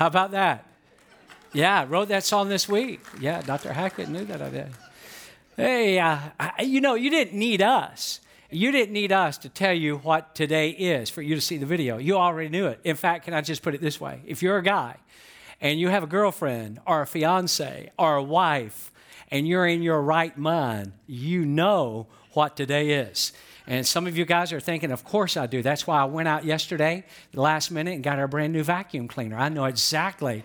How about that? Yeah, wrote that song this week. Yeah, Dr. Hackett knew that I did. Hey, uh, I, you know, you didn't need us. You didn't need us to tell you what today is for you to see the video. You already knew it. In fact, can I just put it this way? If you're a guy and you have a girlfriend or a fiance or a wife and you're in your right mind, you know what today is. And some of you guys are thinking, of course I do. That's why I went out yesterday, the last minute, and got our brand new vacuum cleaner. I know exactly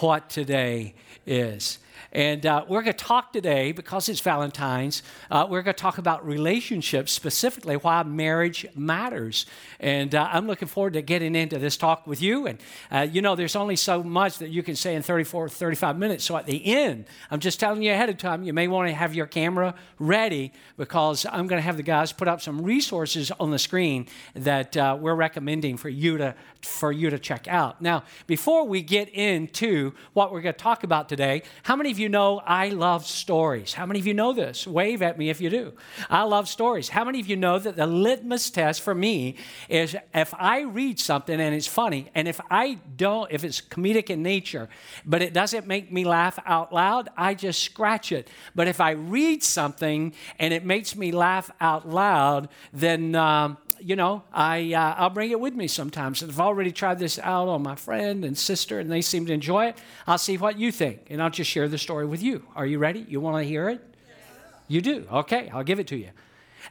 what today is. And uh, we're going to talk today, because it's Valentine's, uh, we're going to talk about relationships, specifically why marriage matters. And uh, I'm looking forward to getting into this talk with you. And uh, you know, there's only so much that you can say in 34, 35 minutes. So at the end, I'm just telling you ahead of time, you may want to have your camera ready because I'm going to have the guys put up some resources on the screen that uh, we're recommending for you to for you to check out. Now, before we get into what we're going to talk about today, how many of you know I love stories? How many of you know this? Wave at me if you do. I love stories. How many of you know that the litmus test for me is if I read something and it's funny, and if I don't, if it's comedic in nature, but it doesn't make me laugh out loud, I just scratch it. But if I read something and it makes me laugh out loud, then um, you know, I, uh, I'll bring it with me sometimes. And I've already tried this out on my friend and sister, and they seem to enjoy it. I'll see what you think, and I'll just share the story with you. Are you ready? You want to hear it? Yes. You do? Okay, I'll give it to you.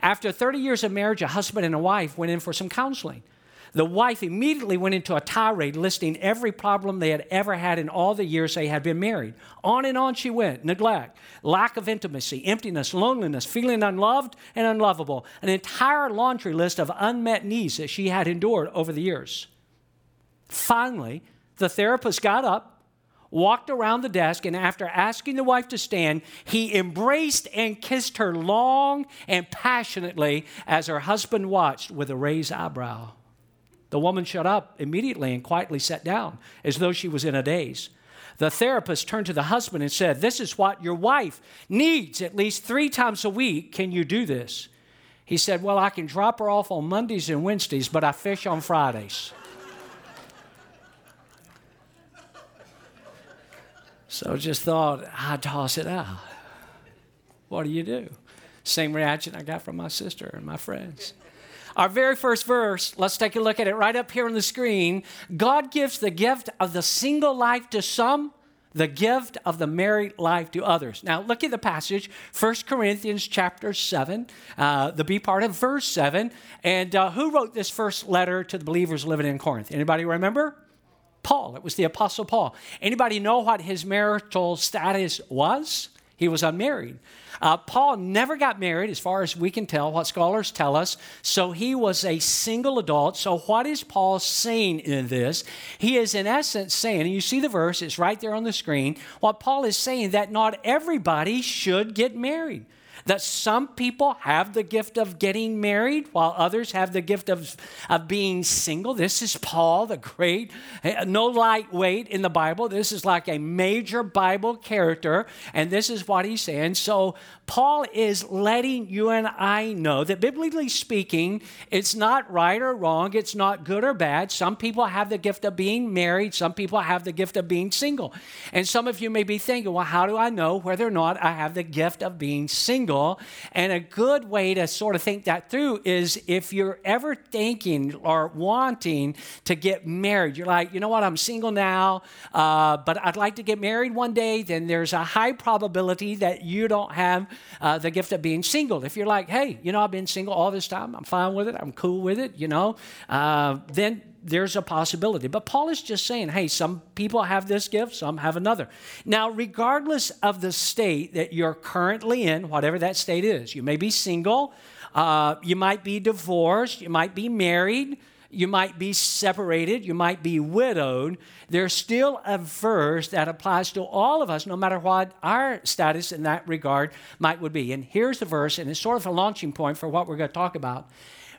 After 30 years of marriage, a husband and a wife went in for some counseling. The wife immediately went into a tirade listing every problem they had ever had in all the years they had been married. On and on she went neglect, lack of intimacy, emptiness, loneliness, feeling unloved and unlovable, an entire laundry list of unmet needs that she had endured over the years. Finally, the therapist got up, walked around the desk, and after asking the wife to stand, he embraced and kissed her long and passionately as her husband watched with a raised eyebrow. The woman shut up immediately and quietly sat down as though she was in a daze. The therapist turned to the husband and said, This is what your wife needs at least three times a week. Can you do this? He said, Well, I can drop her off on Mondays and Wednesdays, but I fish on Fridays. so just thought, I'd toss it out. What do you do? Same reaction I got from my sister and my friends. Our very first verse, let's take a look at it right up here on the screen. God gives the gift of the single life to some, the gift of the married life to others. Now, look at the passage, 1 Corinthians chapter 7, uh, the B part of verse 7. And uh, who wrote this first letter to the believers living in Corinth? Anybody remember? Paul. It was the Apostle Paul. Anybody know what his marital status was? He was unmarried. Uh, Paul never got married, as far as we can tell, what scholars tell us. So he was a single adult. So, what is Paul saying in this? He is, in essence, saying, and you see the verse, it's right there on the screen. What Paul is saying that not everybody should get married that some people have the gift of getting married while others have the gift of, of being single. This is Paul, the great, no lightweight in the Bible. This is like a major Bible character, and this is what he's saying. So, Paul is letting you and I know that biblically speaking, it's not right or wrong, it's not good or bad. Some people have the gift of being married, some people have the gift of being single. And some of you may be thinking, well, how do I know whether or not I have the gift of being single? And a good way to sort of think that through is if you're ever thinking or wanting to get married, you're like, you know what, I'm single now, uh, but I'd like to get married one day, then there's a high probability that you don't have uh, the gift of being single. If you're like, hey, you know, I've been single all this time, I'm fine with it, I'm cool with it, you know, uh, then there's a possibility. But Paul is just saying, hey, some people have this gift, some have another. Now, regardless of the state that you're currently in, whatever that state is, you may be single, uh, you might be divorced, you might be married, you might be separated, you might be widowed, there's still a verse that applies to all of us, no matter what our status in that regard might would be. And here's the verse, and it's sort of a launching point for what we're going to talk about.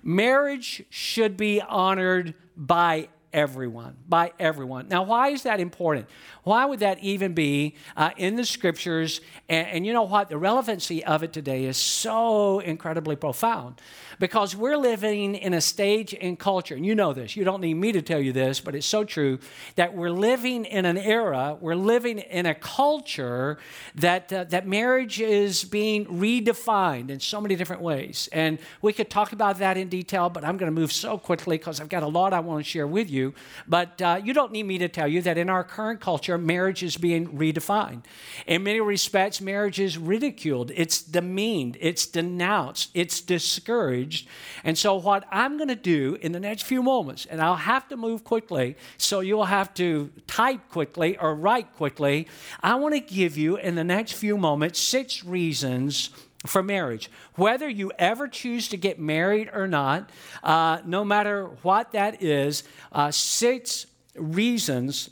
Marriage should be honored by everyone. By everyone. Now, why is that important? Why would that even be uh, in the scriptures? And, and you know what? The relevancy of it today is so incredibly profound because we're living in a stage in culture, and you know this, you don't need me to tell you this, but it's so true that we're living in an era, we're living in a culture that, uh, that marriage is being redefined in so many different ways. And we could talk about that in detail, but I'm going to move so quickly because I've got a lot I want to share with you. But uh, you don't need me to tell you that in our current culture, marriage is being redefined. In many respects, marriage is ridiculed, it's demeaned, it's denounced, it's discouraged and so, what I'm going to do in the next few moments, and I'll have to move quickly, so you'll have to type quickly or write quickly. I want to give you in the next few moments six reasons for marriage. Whether you ever choose to get married or not, uh, no matter what that is, uh, six reasons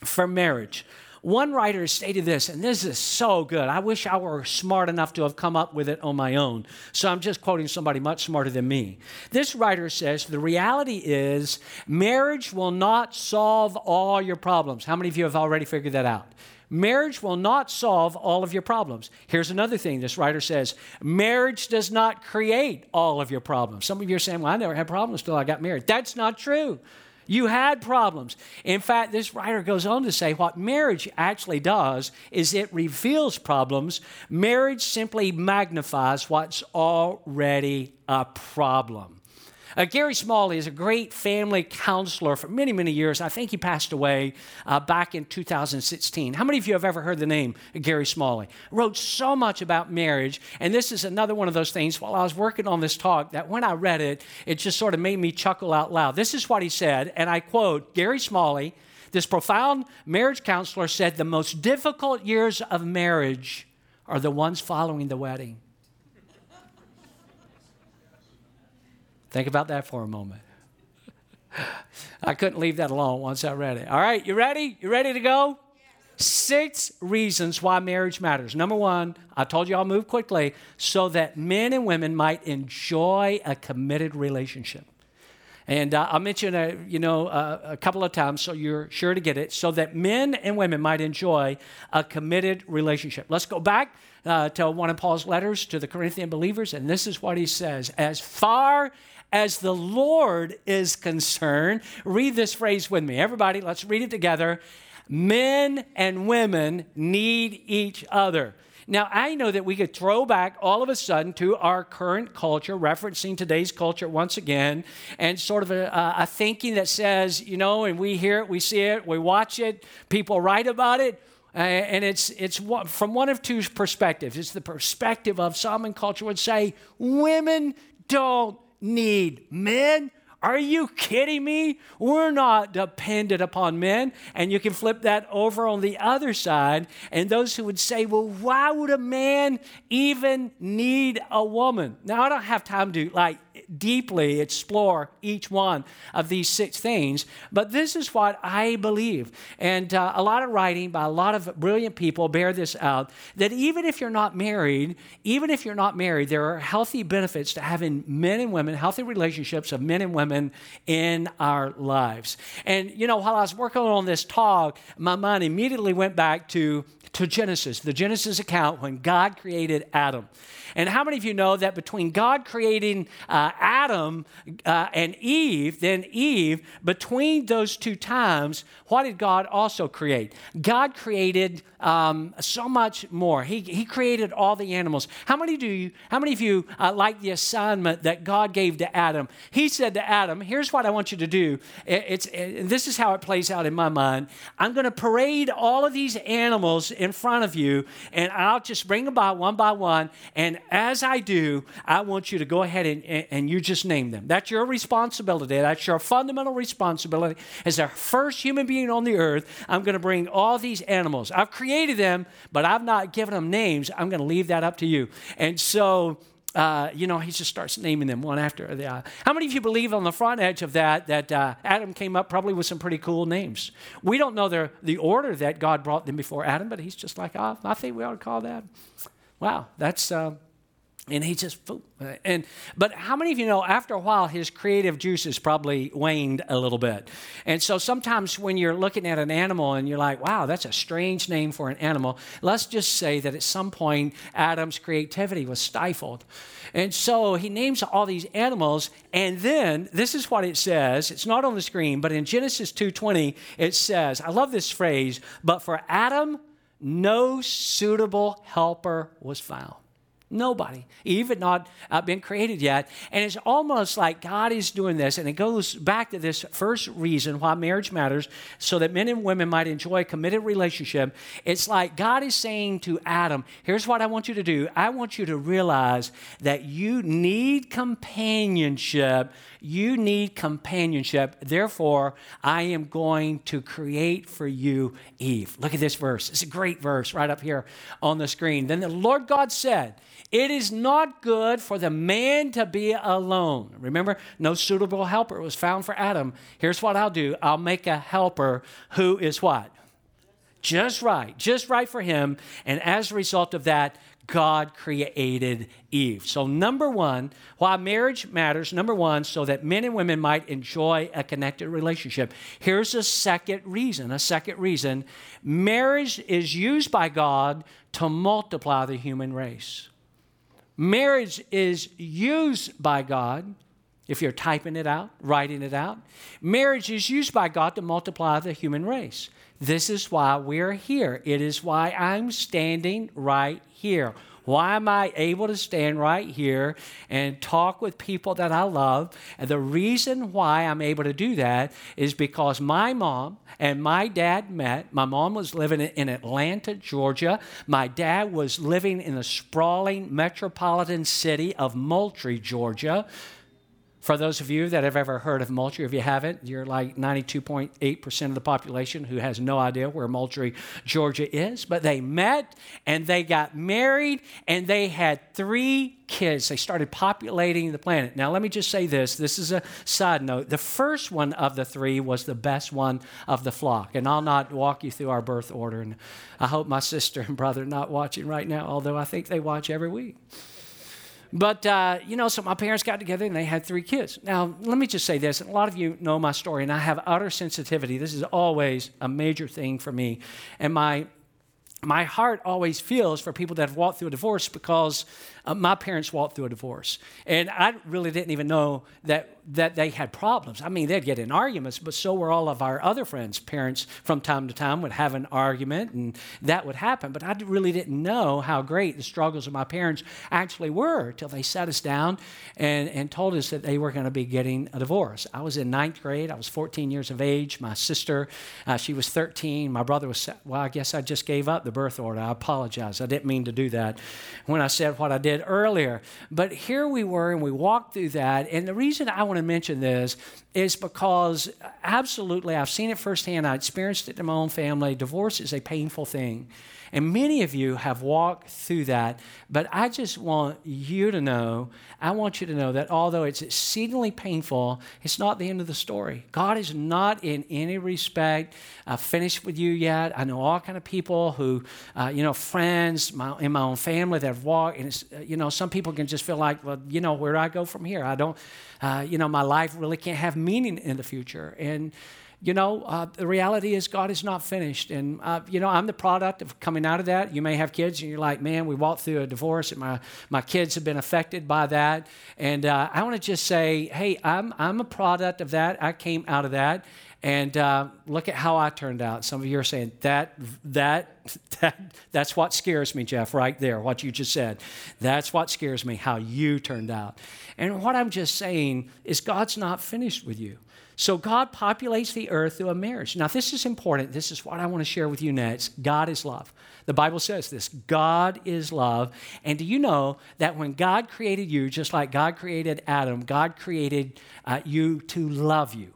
for marriage. One writer stated this, and this is so good. I wish I were smart enough to have come up with it on my own. So I'm just quoting somebody much smarter than me. This writer says the reality is marriage will not solve all your problems. How many of you have already figured that out? Marriage will not solve all of your problems. Here's another thing this writer says marriage does not create all of your problems. Some of you are saying, Well, I never had problems until I got married. That's not true. You had problems. In fact, this writer goes on to say what marriage actually does is it reveals problems. Marriage simply magnifies what's already a problem. Uh, Gary Smalley is a great family counselor for many, many years. I think he passed away uh, back in 2016. How many of you have ever heard the name Gary Smalley? Wrote so much about marriage, and this is another one of those things. While I was working on this talk, that when I read it, it just sort of made me chuckle out loud. This is what he said, and I quote Gary Smalley, this profound marriage counselor, said, The most difficult years of marriage are the ones following the wedding. Think about that for a moment. I couldn't leave that alone once I read it. All right, you ready? You ready to go? Six reasons why marriage matters. Number one, I told you I'll move quickly so that men and women might enjoy a committed relationship. And uh, I'll mention a, you know, uh, a couple of times so you're sure to get it, so that men and women might enjoy a committed relationship. Let's go back uh, to one of Paul's letters to the Corinthian believers, and this is what he says As far as the Lord is concerned. Read this phrase with me. Everybody, let's read it together. Men and women need each other. Now, I know that we could throw back all of a sudden to our current culture, referencing today's culture once again, and sort of a, a, thinking that says, you know, and we hear it, we see it, we watch it, people write about it. And it's, it's from one of two perspectives. It's the perspective of some in culture would say, women don't need men. Are you kidding me? We're not dependent upon men. And you can flip that over on the other side. And those who would say, well, why would a man even need a woman? Now, I don't have time to like deeply explore each one of these six things, but this is what I believe. And uh, a lot of writing by a lot of brilliant people bear this out that even if you're not married, even if you're not married, there are healthy benefits to having men and women, healthy relationships of men and women in our lives. And, you know, while I was working on this talk, my mind immediately went back to, to Genesis, the Genesis account when God created Adam. And how many of you know that between God creating uh, Adam uh, and Eve, then Eve, between those two times, what did God also create? God created um, so much more. He, he created all the animals. How many do you? How many of you uh, like the assignment that God gave to Adam? He said to Adam, "Here's what I want you to do. It, it's it, this is how it plays out in my mind. I'm going to parade all of these animals in front of you, and I'll just bring them by one by one. And as I do, I want you to go ahead and, and, you just name them. That's your responsibility. That's your fundamental responsibility as the first human being on the earth. I'm going to bring all these animals. I've created them, but I've not given them names. I'm going to leave that up to you. And so, uh, you know, he just starts naming them one after the other. How many of you believe on the front edge of that that uh, Adam came up probably with some pretty cool names? We don't know the, the order that God brought them before Adam, but he's just like, oh, I think we ought to call that. Wow, that's, uh, and he just uh, and but how many of you know after a while his creative juices probably waned a little bit. And so sometimes when you're looking at an animal and you're like wow that's a strange name for an animal let's just say that at some point adam's creativity was stifled. And so he names all these animals and then this is what it says it's not on the screen but in genesis 2.20 it says i love this phrase but for adam no suitable helper was found Nobody, even not uh, been created yet. And it's almost like God is doing this, and it goes back to this first reason why marriage matters, so that men and women might enjoy a committed relationship. It's like God is saying to Adam, Here's what I want you to do. I want you to realize that you need companionship. You need companionship. Therefore, I am going to create for you Eve. Look at this verse. It's a great verse right up here on the screen. Then the Lord God said, it is not good for the man to be alone. Remember, no suitable helper was found for Adam. Here's what I'll do I'll make a helper who is what? Just right, just right for him. And as a result of that, God created Eve. So, number one, why marriage matters, number one, so that men and women might enjoy a connected relationship. Here's a second reason a second reason marriage is used by God to multiply the human race. Marriage is used by God, if you're typing it out, writing it out. Marriage is used by God to multiply the human race. This is why we're here. It is why I'm standing right here. Why am I able to stand right here and talk with people that I love? And the reason why I'm able to do that is because my mom and my dad met. My mom was living in Atlanta, Georgia. My dad was living in the sprawling metropolitan city of Moultrie, Georgia. For those of you that have ever heard of Moultrie, if you haven't, you're like 92.8% of the population who has no idea where Moultrie, Georgia is. But they met and they got married and they had three kids. They started populating the planet. Now, let me just say this this is a side note. The first one of the three was the best one of the flock. And I'll not walk you through our birth order. And I hope my sister and brother are not watching right now, although I think they watch every week. But, uh, you know, so my parents got together and they had three kids. Now, let me just say this. A lot of you know my story, and I have utter sensitivity. This is always a major thing for me. And my my heart always feels for people that have walked through a divorce because uh, my parents walked through a divorce. And I really didn't even know that, that they had problems. I mean, they'd get in arguments, but so were all of our other friends' parents from time to time would have an argument, and that would happen. But I really didn't know how great the struggles of my parents actually were till they sat us down and, and told us that they were going to be getting a divorce. I was in ninth grade. I was 14 years of age. My sister, uh, she was 13. My brother was, well, I guess I just gave up the birth order. I apologize. I didn't mean to do that when I said what I did did earlier. But here we were, and we walked through that. And the reason I want to mention this is because absolutely, I've seen it firsthand. I experienced it in my own family. Divorce is a painful thing. And many of you have walked through that, but I just want you to know, I want you to know that although it's exceedingly painful, it's not the end of the story. God is not in any respect uh, finished with you yet. I know all kind of people who, uh, you know, friends my, in my own family that have walked, and it's, uh, you know, some people can just feel like, well, you know, where do I go from here? I don't, uh, you know, my life really can't have meaning in the future. And, you know, uh, the reality is God is not finished. And, uh, you know, I'm the product of coming out of that. You may have kids and you're like, man, we walked through a divorce and my, my kids have been affected by that. And uh, I want to just say, hey, I'm, I'm a product of that. I came out of that. And uh, look at how I turned out. Some of you are saying that that that that's what scares me, Jeff. Right there, what you just said. That's what scares me. How you turned out. And what I'm just saying is, God's not finished with you. So God populates the earth through a marriage. Now, this is important. This is what I want to share with you next. God is love. The Bible says this God is love. And do you know that when God created you, just like God created Adam, God created uh, you to love you?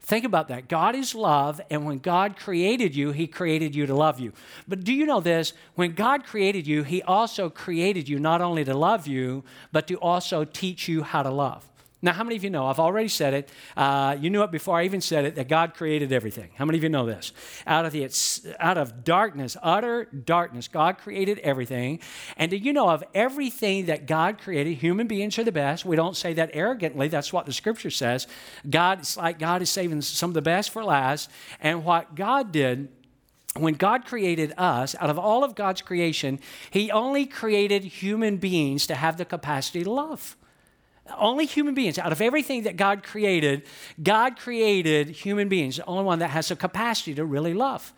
Think about that. God is love, and when God created you, He created you to love you. But do you know this? When God created you, He also created you not only to love you, but to also teach you how to love. Now, how many of you know? I've already said it. Uh, you knew it before I even said it that God created everything. How many of you know this? Out of the out of darkness, utter darkness, God created everything. And do you know of everything that God created? Human beings are the best. We don't say that arrogantly. That's what the Scripture says. God, it's like God is saving some of the best for last. And what God did when God created us, out of all of God's creation, He only created human beings to have the capacity to love. Only human beings. Out of everything that God created, God created human beings, the only one that has the capacity to really love.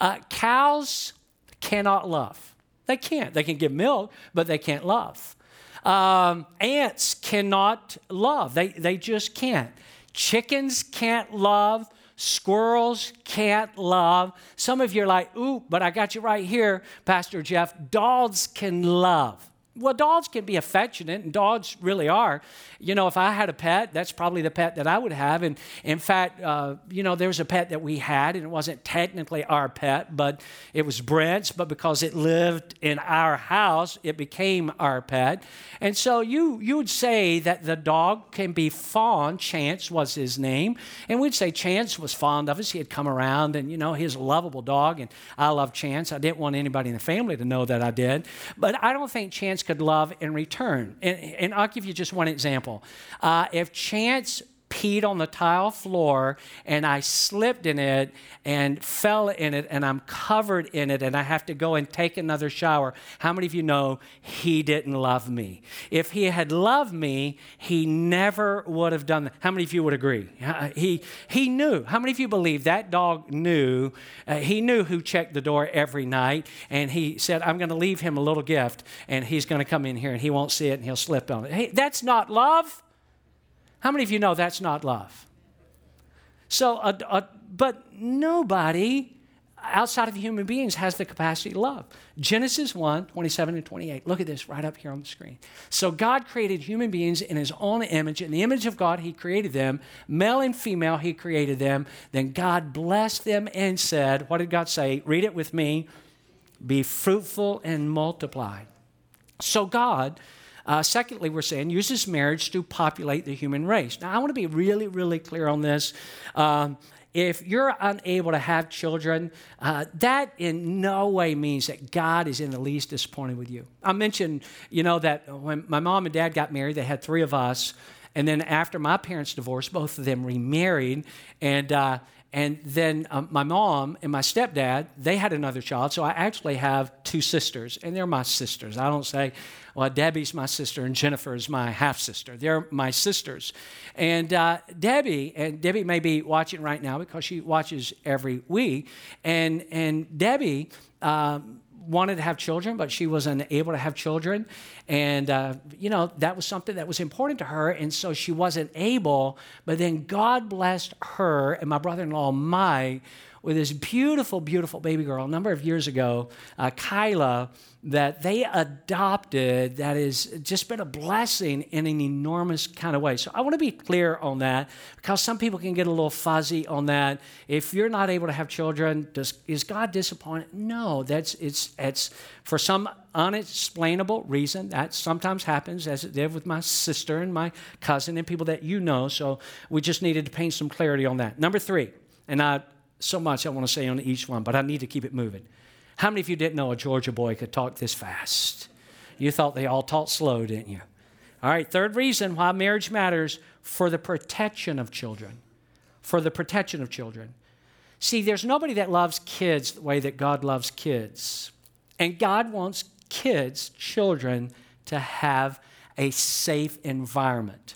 Uh, cows cannot love. They can't. They can give milk, but they can't love. Um, ants cannot love. They, they just can't. Chickens can't love. Squirrels can't love. Some of you are like, ooh, but I got you right here, Pastor Jeff. Dogs can love. Well, dogs can be affectionate, and dogs really are. You know, if I had a pet, that's probably the pet that I would have. And in fact, uh, you know, there was a pet that we had, and it wasn't technically our pet, but it was Brent's. But because it lived in our house, it became our pet. And so you you would say that the dog can be fond. Chance was his name, and we'd say Chance was fond of us. He had come around, and you know, he's a lovable dog, and I love Chance. I didn't want anybody in the family to know that I did, but I don't think Chance could love in return. And, and I'll give you just one example. Uh, if Chance peed on the tile floor and I slipped in it and fell in it and I'm covered in it and I have to go and take another shower. How many of you know he didn't love me? If he had loved me, he never would have done that. How many of you would agree? He, he knew. How many of you believe that dog knew? Uh, he knew who checked the door every night and he said, I'm going to leave him a little gift and he's going to come in here and he won't see it and he'll slip on it. Hey, that's not love. How many of you know that's not love? So, uh, uh, but nobody outside of human beings has the capacity to love. Genesis 1 27 and 28. Look at this right up here on the screen. So, God created human beings in his own image. In the image of God, he created them. Male and female, he created them. Then God blessed them and said, What did God say? Read it with me be fruitful and multiply. So, God uh, secondly, we're saying uses marriage to populate the human race. Now, I want to be really, really clear on this. Um, if you're unable to have children, uh, that in no way means that God is in the least disappointed with you. I mentioned, you know, that when my mom and dad got married, they had three of us. And then after my parents divorced, both of them remarried. And, uh, and then um, my mom and my stepdad, they had another child. So I actually have two sisters, and they're my sisters. I don't say, well, Debbie's my sister and Jennifer is my half sister. They're my sisters. And uh, Debbie, and Debbie may be watching right now because she watches every week. And, and Debbie, um, wanted to have children, but she wasn't able to have children. And, uh, you know, that was something that was important to her. And so she wasn't able. But then God blessed her and my brother in law, Mike, with this beautiful, beautiful baby girl a number of years ago, uh, Kyla, that they adopted that has just been a blessing in an enormous kind of way. So I want to be clear on that because some people can get a little fuzzy on that. If you're not able to have children, does, is God disappointed? No, that's it's it's for some unexplainable reason that sometimes happens, as it did with my sister and my cousin and people that you know. So we just needed to paint some clarity on that. Number three, and I so much I want to say on each one, but I need to keep it moving. How many of you didn't know a Georgia boy could talk this fast? You thought they all talked slow, didn't you? All right, third reason why marriage matters for the protection of children. For the protection of children. See, there's nobody that loves kids the way that God loves kids. And God wants kids, children, to have a safe environment.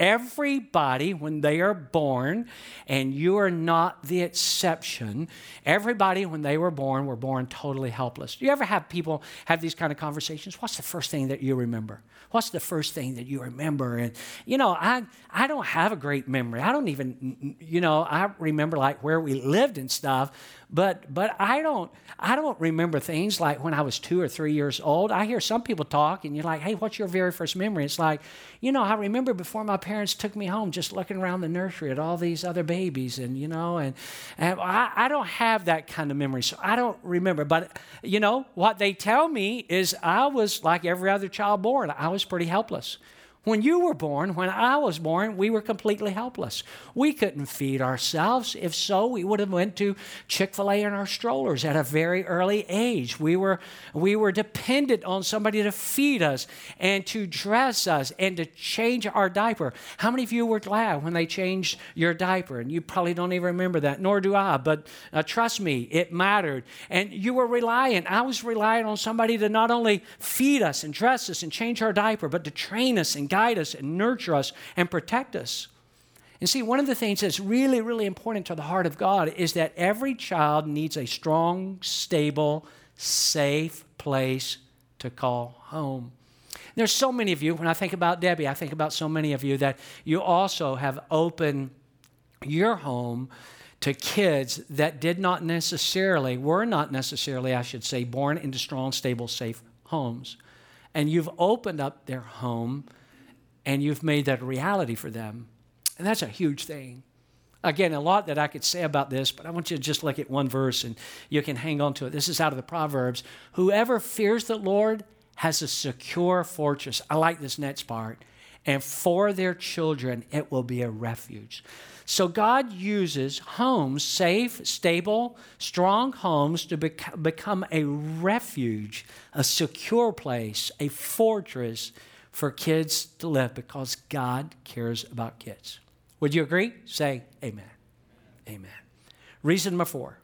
Everybody, when they are born, and you are not the exception, everybody, when they were born, were born totally helpless. Do you ever have people have these kind of conversations? What's the first thing that you remember? What's the first thing that you remember? And, you know, I, I don't have a great memory. I don't even, you know, I remember like where we lived and stuff, but but I don't I don't remember things like when I was two or three years old. I hear some people talk, and you're like, "Hey, what's your very first memory?" It's like, you know, I remember before my parents took me home, just looking around the nursery at all these other babies, and you know, and, and I, I don't have that kind of memory, so I don't remember. But you know, what they tell me is I was like every other child born. I was pretty helpless. When you were born, when I was born, we were completely helpless. We couldn't feed ourselves. If so, we would have went to Chick-fil-A in our strollers at a very early age. We were we were dependent on somebody to feed us and to dress us and to change our diaper. How many of you were glad when they changed your diaper? And you probably don't even remember that, nor do I, but uh, trust me, it mattered. And you were reliant. I was relying on somebody to not only feed us and dress us and change our diaper, but to train us and guide us and nurture us and protect us. And see, one of the things that's really, really important to the heart of God is that every child needs a strong, stable, safe place to call home. There's so many of you, when I think about Debbie, I think about so many of you that you also have opened your home to kids that did not necessarily, were not necessarily, I should say, born into strong, stable, safe homes. And you've opened up their home and you've made that a reality for them. And that's a huge thing. Again, a lot that I could say about this, but I want you to just look at one verse and you can hang on to it. This is out of the Proverbs. Whoever fears the Lord has a secure fortress. I like this next part. And for their children, it will be a refuge. So God uses homes, safe, stable, strong homes, to bec- become a refuge, a secure place, a fortress for kids to live because God cares about kids. Would you agree? Say amen. Amen. Reason number four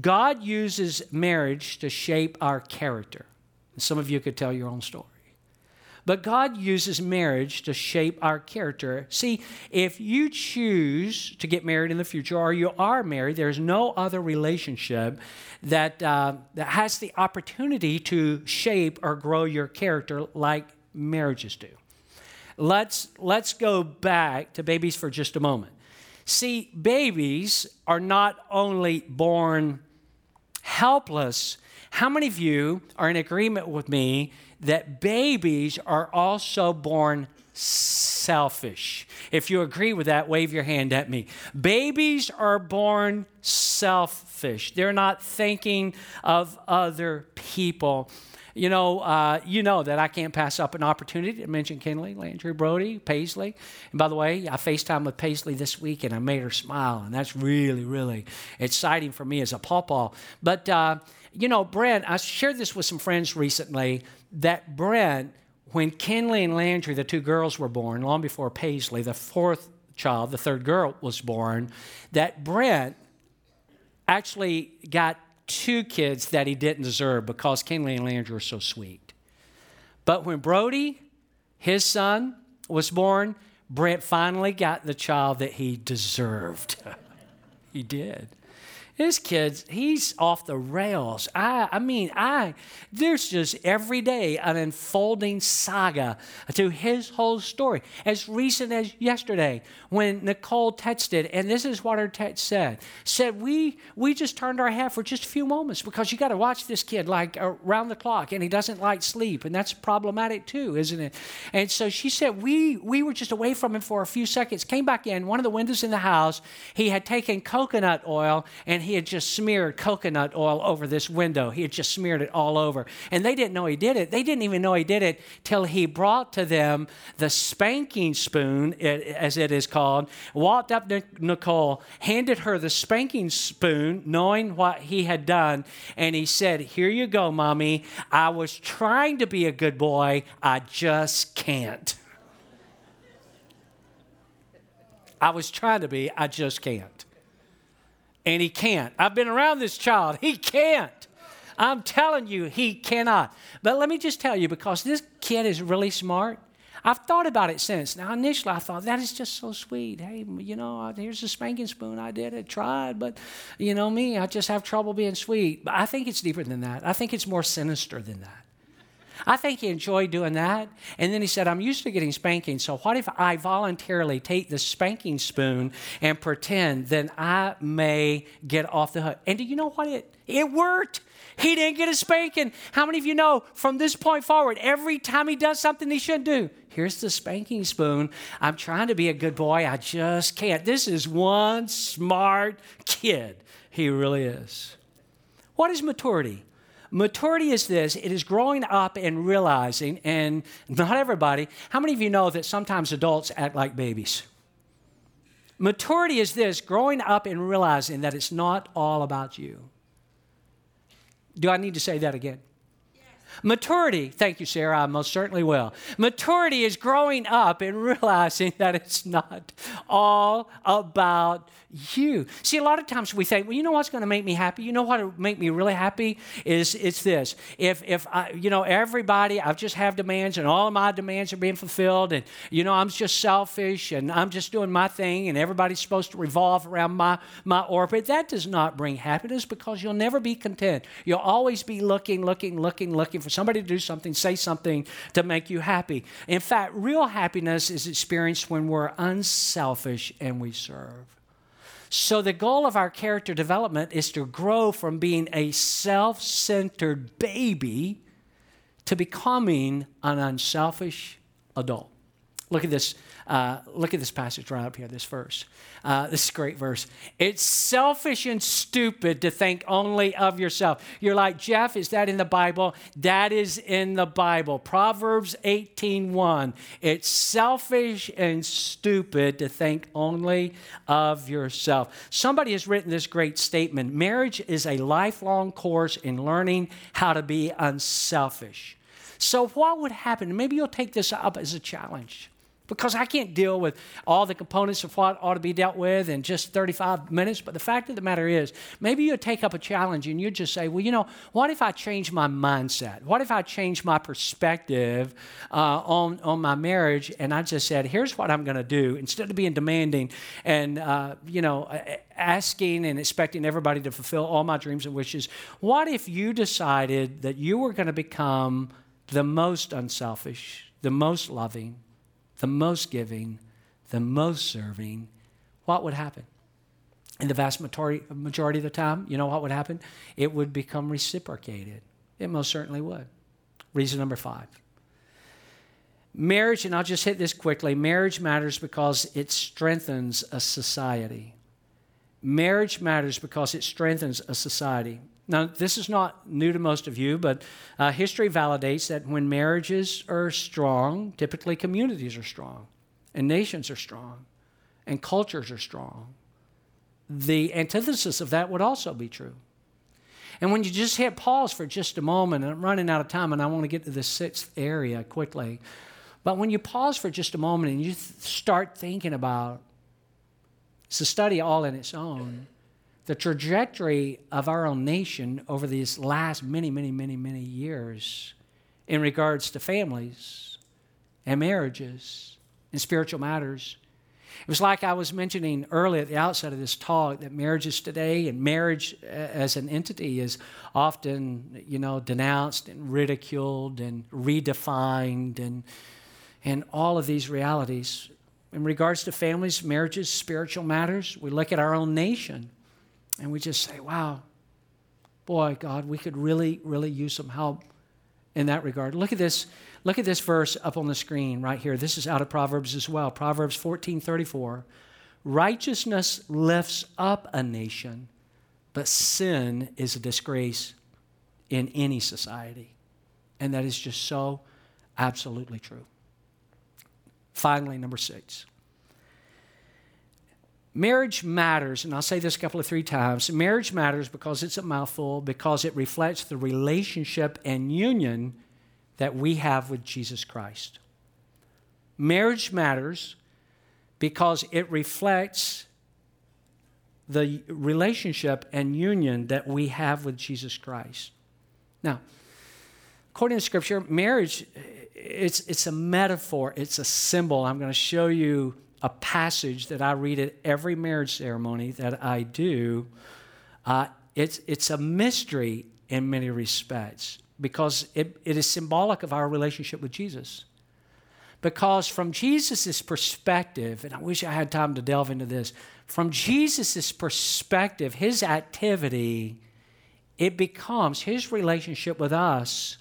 God uses marriage to shape our character. Some of you could tell your own story. But God uses marriage to shape our character. See, if you choose to get married in the future or you are married, there's no other relationship that, uh, that has the opportunity to shape or grow your character like marriages do. Let's, let's go back to babies for just a moment. See, babies are not only born helpless, how many of you are in agreement with me that babies are also born selfish? If you agree with that, wave your hand at me. Babies are born selfish, they're not thinking of other people you know, uh, you know that I can't pass up an opportunity to mention Kinley, Landry, Brody, Paisley. And by the way, I FaceTime with Paisley this week and I made her smile, and that's really, really exciting for me as a pawpaw. But, uh, you know, Brent, I shared this with some friends recently that Brent, when Kinley and Landry, the two girls, were born, long before Paisley, the fourth child, the third girl, was born, that Brent actually got two kids that he didn't deserve because Kinley and Landry were so sweet. But when Brody, his son, was born, Brent finally got the child that he deserved. he did. This kid's he's off the rails. I, I mean, I there's just every day an unfolding saga to his whole story. As recent as yesterday, when Nicole texted, and this is what her text said: said we we just turned our head for just a few moments because you got to watch this kid like around the clock, and he doesn't like sleep, and that's problematic too, isn't it? And so she said we we were just away from him for a few seconds. Came back in one of the windows in the house. He had taken coconut oil and he had just smeared coconut oil over this window. He had just smeared it all over. And they didn't know he did it. They didn't even know he did it till he brought to them the spanking spoon, as it is called, walked up to Nicole, handed her the spanking spoon, knowing what he had done, and he said, Here you go, mommy. I was trying to be a good boy, I just can't. I was trying to be, I just can't and he can't. I've been around this child. He can't. I'm telling you, he cannot. But let me just tell you, because this kid is really smart, I've thought about it since. Now, initially, I thought that is just so sweet. Hey, you know, here's a spanking spoon. I did it, tried, but you know me, I just have trouble being sweet. But I think it's deeper than that. I think it's more sinister than that. I think he enjoyed doing that. And then he said, I'm used to getting spanking, so what if I voluntarily take the spanking spoon and pretend then I may get off the hook? And do you know what? It, it worked. He didn't get a spanking. How many of you know from this point forward, every time he does something he shouldn't do, here's the spanking spoon. I'm trying to be a good boy. I just can't. This is one smart kid. He really is. What is maturity? Maturity is this it is growing up and realizing, and not everybody, how many of you know that sometimes adults act like babies? Maturity is this growing up and realizing that it's not all about you. Do I need to say that again? Maturity, thank you, Sarah, I most certainly will. Maturity is growing up and realizing that it's not all about you. See, a lot of times we think, well, you know what's going to make me happy? You know what will make me really happy is it's this. If if I, you know, everybody, I just have demands and all of my demands are being fulfilled, and you know, I'm just selfish and I'm just doing my thing, and everybody's supposed to revolve around my my orbit. That does not bring happiness because you'll never be content. You'll always be looking, looking, looking, looking for somebody to do something, say something to make you happy. In fact, real happiness is experienced when we're unselfish and we serve. So, the goal of our character development is to grow from being a self centered baby to becoming an unselfish adult. Look at this uh, look at this passage right up here, this verse. Uh, this is a great verse. It's selfish and stupid to think only of yourself. You're like, Jeff, is that in the Bible? That is in the Bible. Proverbs 18:1. It's selfish and stupid to think only of yourself. Somebody has written this great statement marriage is a lifelong course in learning how to be unselfish. So, what would happen? Maybe you'll take this up as a challenge because I can't deal with all the components of what ought to be dealt with in just 35 minutes. But the fact of the matter is, maybe you take up a challenge and you just say, well, you know, what if I change my mindset? What if I change my perspective uh, on, on my marriage? And I just said, here's what I'm going to do. Instead of being demanding and, uh, you know, asking and expecting everybody to fulfill all my dreams and wishes, what if you decided that you were going to become the most unselfish, the most loving, the most giving, the most serving, what would happen? In the vast majority, majority of the time, you know what would happen? It would become reciprocated. It most certainly would. Reason number five. Marriage, and I'll just hit this quickly marriage matters because it strengthens a society. Marriage matters because it strengthens a society. Now, this is not new to most of you, but uh, history validates that when marriages are strong, typically communities are strong, and nations are strong, and cultures are strong. The antithesis of that would also be true. And when you just hit pause for just a moment, and I'm running out of time, and I want to get to the sixth area quickly, but when you pause for just a moment and you th- start thinking about it's a study all in its own the trajectory of our own nation over these last many, many, many, many years in regards to families and marriages and spiritual matters. It was like I was mentioning early at the outset of this talk that marriages today and marriage uh, as an entity is often, you know, denounced and ridiculed and redefined and and all of these realities. In regards to families, marriages, spiritual matters, we look at our own nation and we just say, wow, boy, God, we could really, really use some help in that regard. Look at this. Look at this verse up on the screen right here. This is out of Proverbs as well. Proverbs 14 34. Righteousness lifts up a nation, but sin is a disgrace in any society. And that is just so absolutely true. Finally, number six. Marriage matters, and I'll say this a couple of three times. Marriage matters because it's a mouthful, because it reflects the relationship and union that we have with Jesus Christ. Marriage matters because it reflects the relationship and union that we have with Jesus Christ. Now, according to Scripture, marriage it's, it's a metaphor, it's a symbol. I'm going to show you a passage that I read at every marriage ceremony that I do. Uh, it's, it's a mystery in many respects because it, it is symbolic of our relationship with Jesus. Because from Jesus' perspective, and I wish I had time to delve into this, from Jesus' perspective, his activity, it becomes, his relationship with us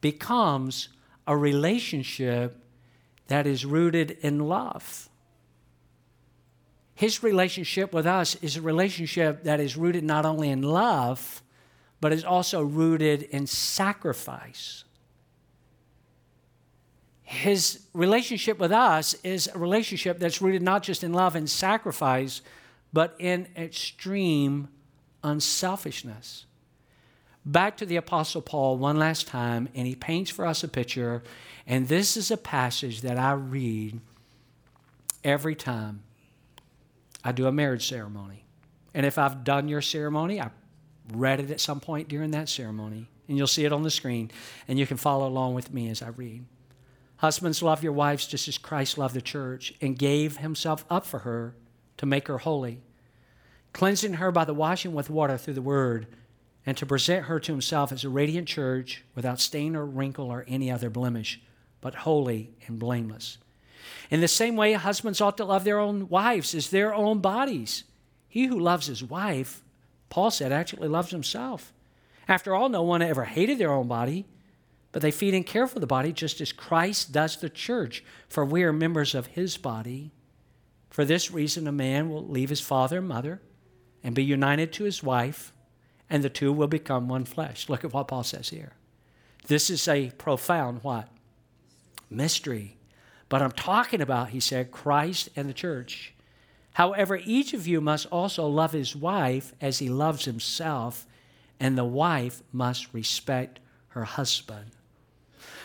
becomes a relationship that is rooted in love. His relationship with us is a relationship that is rooted not only in love, but is also rooted in sacrifice. His relationship with us is a relationship that's rooted not just in love and sacrifice, but in extreme unselfishness. Back to the Apostle Paul one last time, and he paints for us a picture. And this is a passage that I read every time I do a marriage ceremony. And if I've done your ceremony, I read it at some point during that ceremony. And you'll see it on the screen, and you can follow along with me as I read. Husbands, love your wives just as Christ loved the church and gave himself up for her to make her holy, cleansing her by the washing with water through the word, and to present her to himself as a radiant church without stain or wrinkle or any other blemish, but holy and blameless. In the same way, husbands ought to love their own wives as their own bodies. He who loves his wife, Paul said, actually loves himself. After all, no one ever hated their own body but they feed and care for the body just as Christ does the church, for we are members of his body. For this reason, a man will leave his father and mother and be united to his wife, and the two will become one flesh. Look at what Paul says here. This is a profound what? Mystery. But I'm talking about, he said, Christ and the church. However, each of you must also love his wife as he loves himself, and the wife must respect her husband.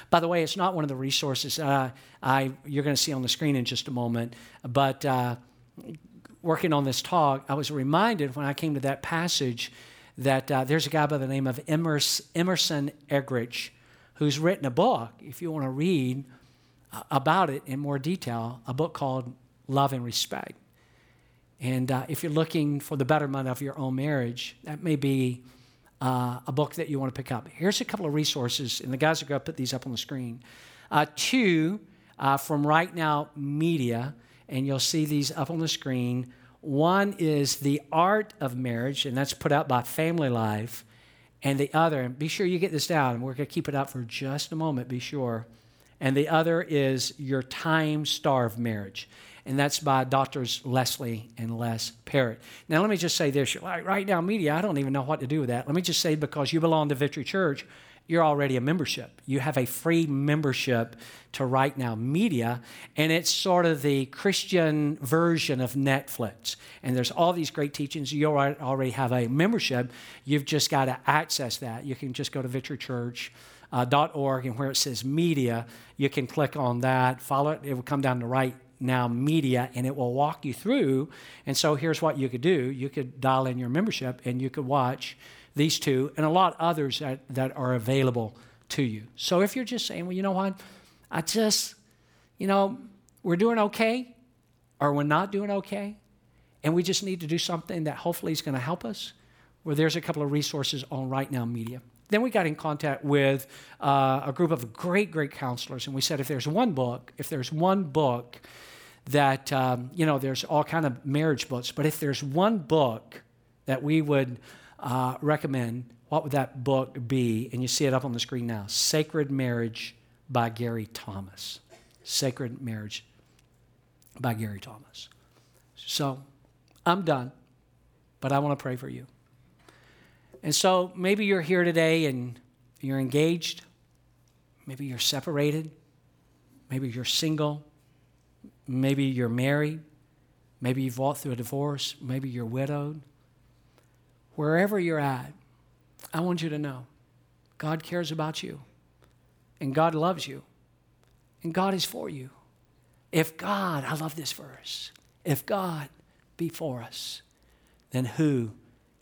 By the way, it's not one of the resources uh, I, you're going to see on the screen in just a moment, but uh, working on this talk, I was reminded when I came to that passage that uh, there's a guy by the name of Emerson, Eggerichs who's written a book, if you want to read about it in more detail, a book called Love and Respect. And uh, if you're looking for the betterment of your own marriage, that may be uh, a book that you want to pick up. Here's a couple of resources, and the guys are going to put these up on the screen. Uh, two uh, from Right Now Media, and you'll see these up on the screen. One is The Art of Marriage, and that's put out by Family Life. And the other, and be sure you get this down, and we're going to keep it up for just a moment, be sure. And the other is Your Time Starved Marriage and that's by Doctors Leslie and Les Parrott. Now, let me just say this right now, media, I don't even know what to do with that. Let me just say because you belong to Victory Church, you're already a membership. You have a free membership to Right Now Media, and it's sort of the Christian version of Netflix. And there's all these great teachings. You already have a membership. You've just got to access that. You can just go to victorychurch.org, uh, and where it says media, you can click on that, follow it. It will come down to right now media and it will walk you through. And so here's what you could do you could dial in your membership and you could watch these two and a lot others that, that are available to you. So if you're just saying, well, you know what, I just, you know, we're doing okay or we're not doing okay, and we just need to do something that hopefully is going to help us, well, there's a couple of resources on Right Now Media. Then we got in contact with uh, a group of great, great counselors, and we said, if there's one book, if there's one book that um, you know there's all kind of marriage books but if there's one book that we would uh, recommend what would that book be? And you see it up on the screen now. Sacred marriage by gary thomas. Sacred marriage by gary thomas. So i'm done but i want to pray for you. And so maybe you're here today and you're engaged. Maybe you're separated. Maybe you're single. Maybe you're married. Maybe you've walked through a divorce. Maybe you're widowed. Wherever you're at, I want you to know God cares about you, and God loves you, and God is for you. If God, I love this verse, if God be for us, then who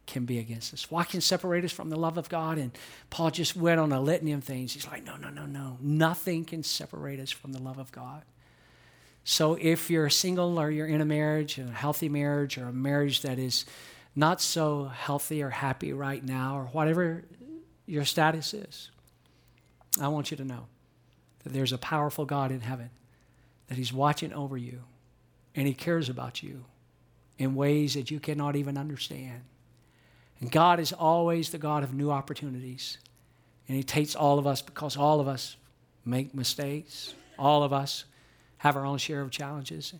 can be against us? What can separate us from the love of God? And Paul just went on a litany of things. He's like, no, no, no, no. Nothing can separate us from the love of God. So if you're single or you're in a marriage, a healthy marriage, or a marriage that is not so healthy or happy right now, or whatever your status is, I want you to know that there's a powerful God in heaven, that He's watching over you, and He cares about you in ways that you cannot even understand. And God is always the God of new opportunities. And He takes all of us because all of us make mistakes. All of us have our own share of challenges.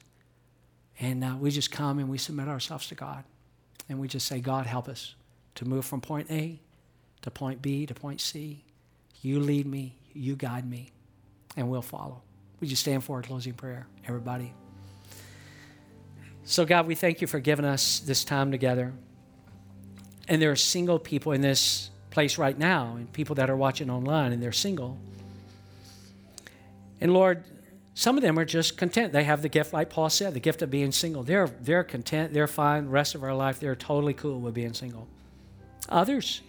And uh, we just come and we submit ourselves to God. And we just say, God, help us to move from point A to point B to point C. You lead me, you guide me, and we'll follow. Would you stand for a closing prayer, everybody? So, God, we thank you for giving us this time together. And there are single people in this place right now, and people that are watching online, and they're single. And Lord, some of them are just content. They have the gift, like Paul said, the gift of being single. They're, they're content, they're fine. The rest of our life, they're totally cool with being single. Others,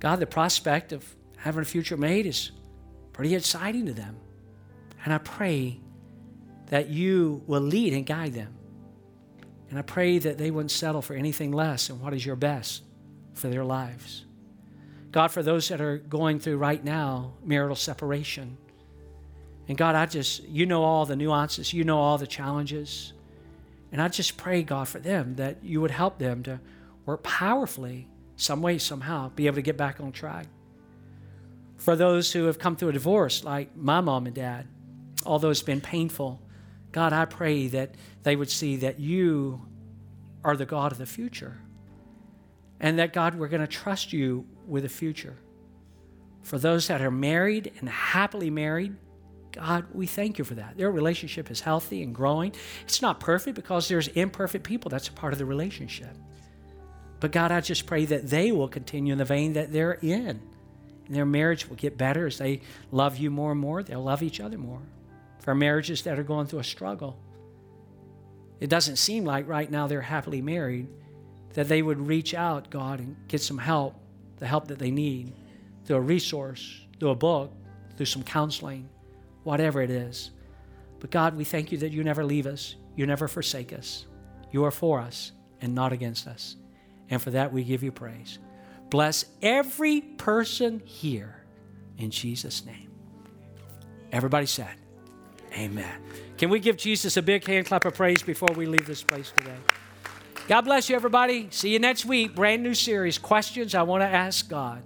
God, the prospect of having a future mate is pretty exciting to them. And I pray that you will lead and guide them. And I pray that they wouldn't settle for anything less than what is your best for their lives. God, for those that are going through right now marital separation, and God, I just, you know all the nuances, you know all the challenges. And I just pray, God, for them that you would help them to work powerfully, some way, somehow, be able to get back on track. For those who have come through a divorce, like my mom and dad, although it's been painful, God, I pray that they would see that you are the God of the future. And that, God, we're going to trust you with the future. For those that are married and happily married, God, we thank you for that. Their relationship is healthy and growing. It's not perfect because there's imperfect people. That's a part of the relationship. But God, I just pray that they will continue in the vein that they're in. And their marriage will get better as they love you more and more. They'll love each other more. For marriages that are going through a struggle, it doesn't seem like right now they're happily married, that they would reach out, God, and get some help, the help that they need, through a resource, through a book, through some counseling whatever it is. But God, we thank you that you never leave us, you never forsake us. You are for us and not against us. And for that, we give you praise. Bless every person here in Jesus' name. Everybody said, Amen. Can we give Jesus a big hand clap of praise before we leave this place today? God bless you, everybody. See you next week. Brand new series Questions I Want to Ask God.